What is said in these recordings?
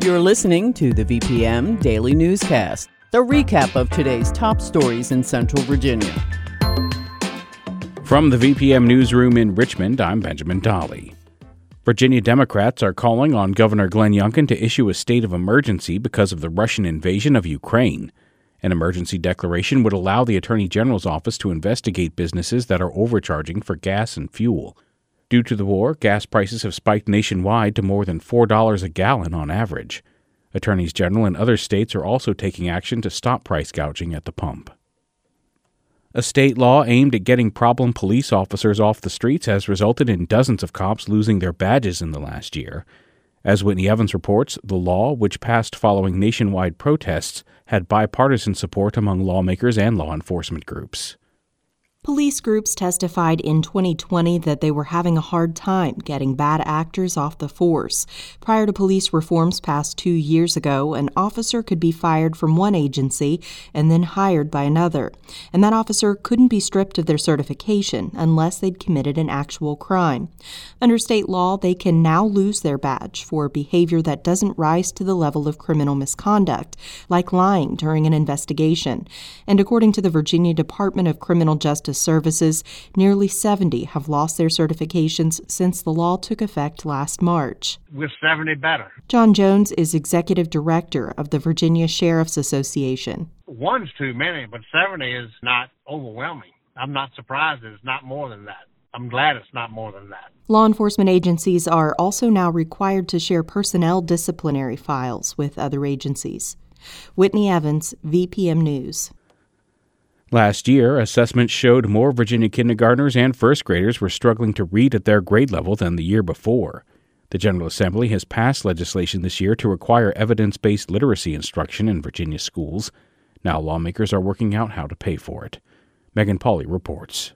You're listening to the VPM Daily Newscast, the recap of today's top stories in Central Virginia. From the VPM Newsroom in Richmond, I'm Benjamin Dolly. Virginia Democrats are calling on Governor Glenn Youngkin to issue a state of emergency because of the Russian invasion of Ukraine. An emergency declaration would allow the Attorney General's office to investigate businesses that are overcharging for gas and fuel. Due to the war, gas prices have spiked nationwide to more than $4 a gallon on average. Attorneys general in other states are also taking action to stop price gouging at the pump. A state law aimed at getting problem police officers off the streets has resulted in dozens of cops losing their badges in the last year. As Whitney Evans reports, the law, which passed following nationwide protests, had bipartisan support among lawmakers and law enforcement groups. Police groups testified in 2020 that they were having a hard time getting bad actors off the force. Prior to police reforms passed two years ago, an officer could be fired from one agency and then hired by another. And that officer couldn't be stripped of their certification unless they'd committed an actual crime. Under state law, they can now lose their badge for behavior that doesn't rise to the level of criminal misconduct, like lying during an investigation. And according to the Virginia Department of Criminal Justice, Justice Services, nearly 70 have lost their certifications since the law took effect last March. With 70 better. John Jones is executive director of the Virginia Sheriff's Association. One's too many, but 70 is not overwhelming. I'm not surprised it's not more than that. I'm glad it's not more than that. Law enforcement agencies are also now required to share personnel disciplinary files with other agencies. Whitney Evans, VPM News. Last year, assessments showed more Virginia kindergartners and first graders were struggling to read at their grade level than the year before. The General Assembly has passed legislation this year to require evidence based literacy instruction in Virginia schools. Now lawmakers are working out how to pay for it. Megan Pauly reports.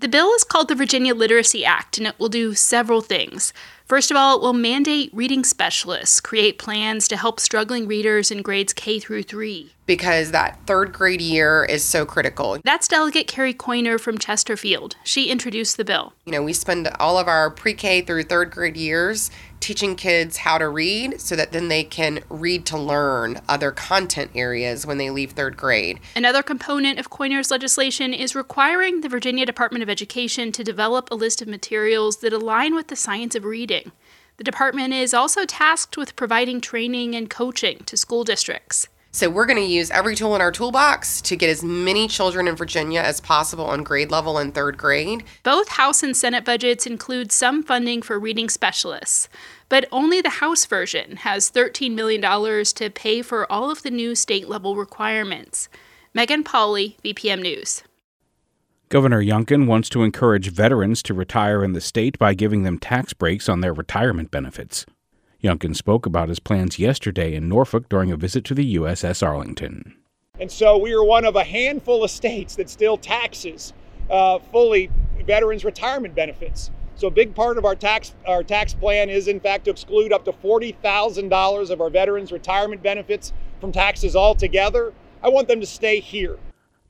The bill is called the Virginia Literacy Act, and it will do several things. First of all, it will mandate reading specialists, create plans to help struggling readers in grades K through 3. Because that third grade year is so critical. That's Delegate Carrie Coyner from Chesterfield. She introduced the bill. You know, we spend all of our pre K through third grade years teaching kids how to read so that then they can read to learn other content areas when they leave third grade. Another component of Coyner's legislation is requiring the Virginia Department of Education to develop a list of materials that align with the science of reading. The department is also tasked with providing training and coaching to school districts. So we're going to use every tool in our toolbox to get as many children in Virginia as possible on grade level in third grade. Both House and Senate budgets include some funding for reading specialists, but only the House version has $13 million to pay for all of the new state level requirements. Megan Pauly, VPM News. Governor Youngkin wants to encourage veterans to retire in the state by giving them tax breaks on their retirement benefits. Youngkin spoke about his plans yesterday in Norfolk during a visit to the USS Arlington. And so we are one of a handful of states that still taxes uh, fully veterans' retirement benefits. So a big part of our tax our tax plan is in fact to exclude up to forty thousand dollars of our veterans' retirement benefits from taxes altogether. I want them to stay here.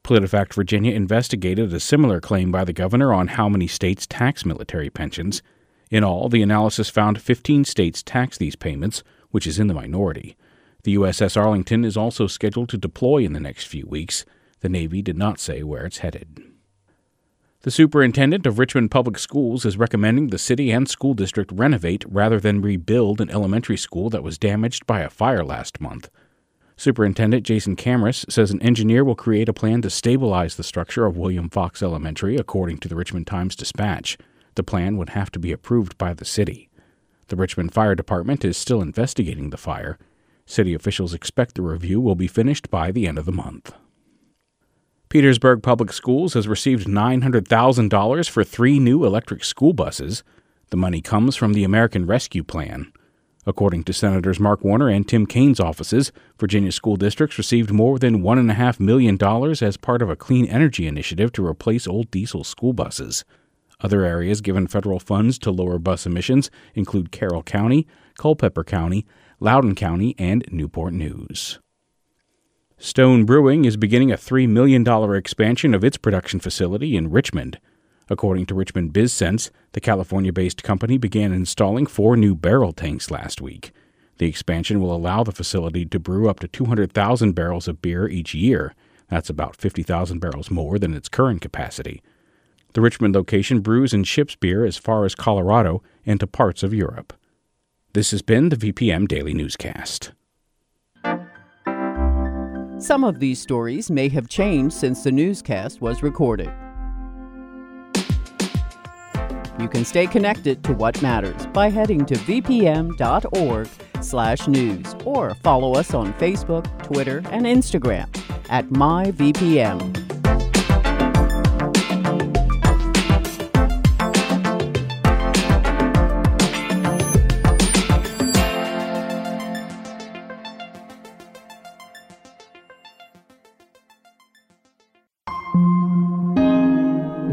PolitiFact Virginia investigated a similar claim by the governor on how many states tax military pensions. In all, the analysis found 15 states tax these payments, which is in the minority. The USS Arlington is also scheduled to deploy in the next few weeks. The Navy did not say where it's headed. The superintendent of Richmond Public Schools is recommending the city and school district renovate rather than rebuild an elementary school that was damaged by a fire last month. Superintendent Jason Kamras says an engineer will create a plan to stabilize the structure of William Fox Elementary, according to the Richmond Times Dispatch. The plan would have to be approved by the city. The Richmond Fire Department is still investigating the fire. City officials expect the review will be finished by the end of the month. Petersburg Public Schools has received $900,000 for three new electric school buses. The money comes from the American Rescue Plan. According to Senators Mark Warner and Tim Kaine's offices, Virginia school districts received more than $1.5 million as part of a clean energy initiative to replace old diesel school buses. Other areas given federal funds to lower bus emissions include Carroll County, Culpeper County, Loudoun County, and Newport News. Stone Brewing is beginning a $3 million expansion of its production facility in Richmond. According to Richmond BizSense, the California based company began installing four new barrel tanks last week. The expansion will allow the facility to brew up to 200,000 barrels of beer each year. That's about 50,000 barrels more than its current capacity. The Richmond location brews and ships beer as far as Colorado and to parts of Europe. This has been the VPM Daily Newscast. Some of these stories may have changed since the newscast was recorded. You can stay connected to what matters by heading to vpm.org/news or follow us on Facebook, Twitter, and Instagram at myvpm.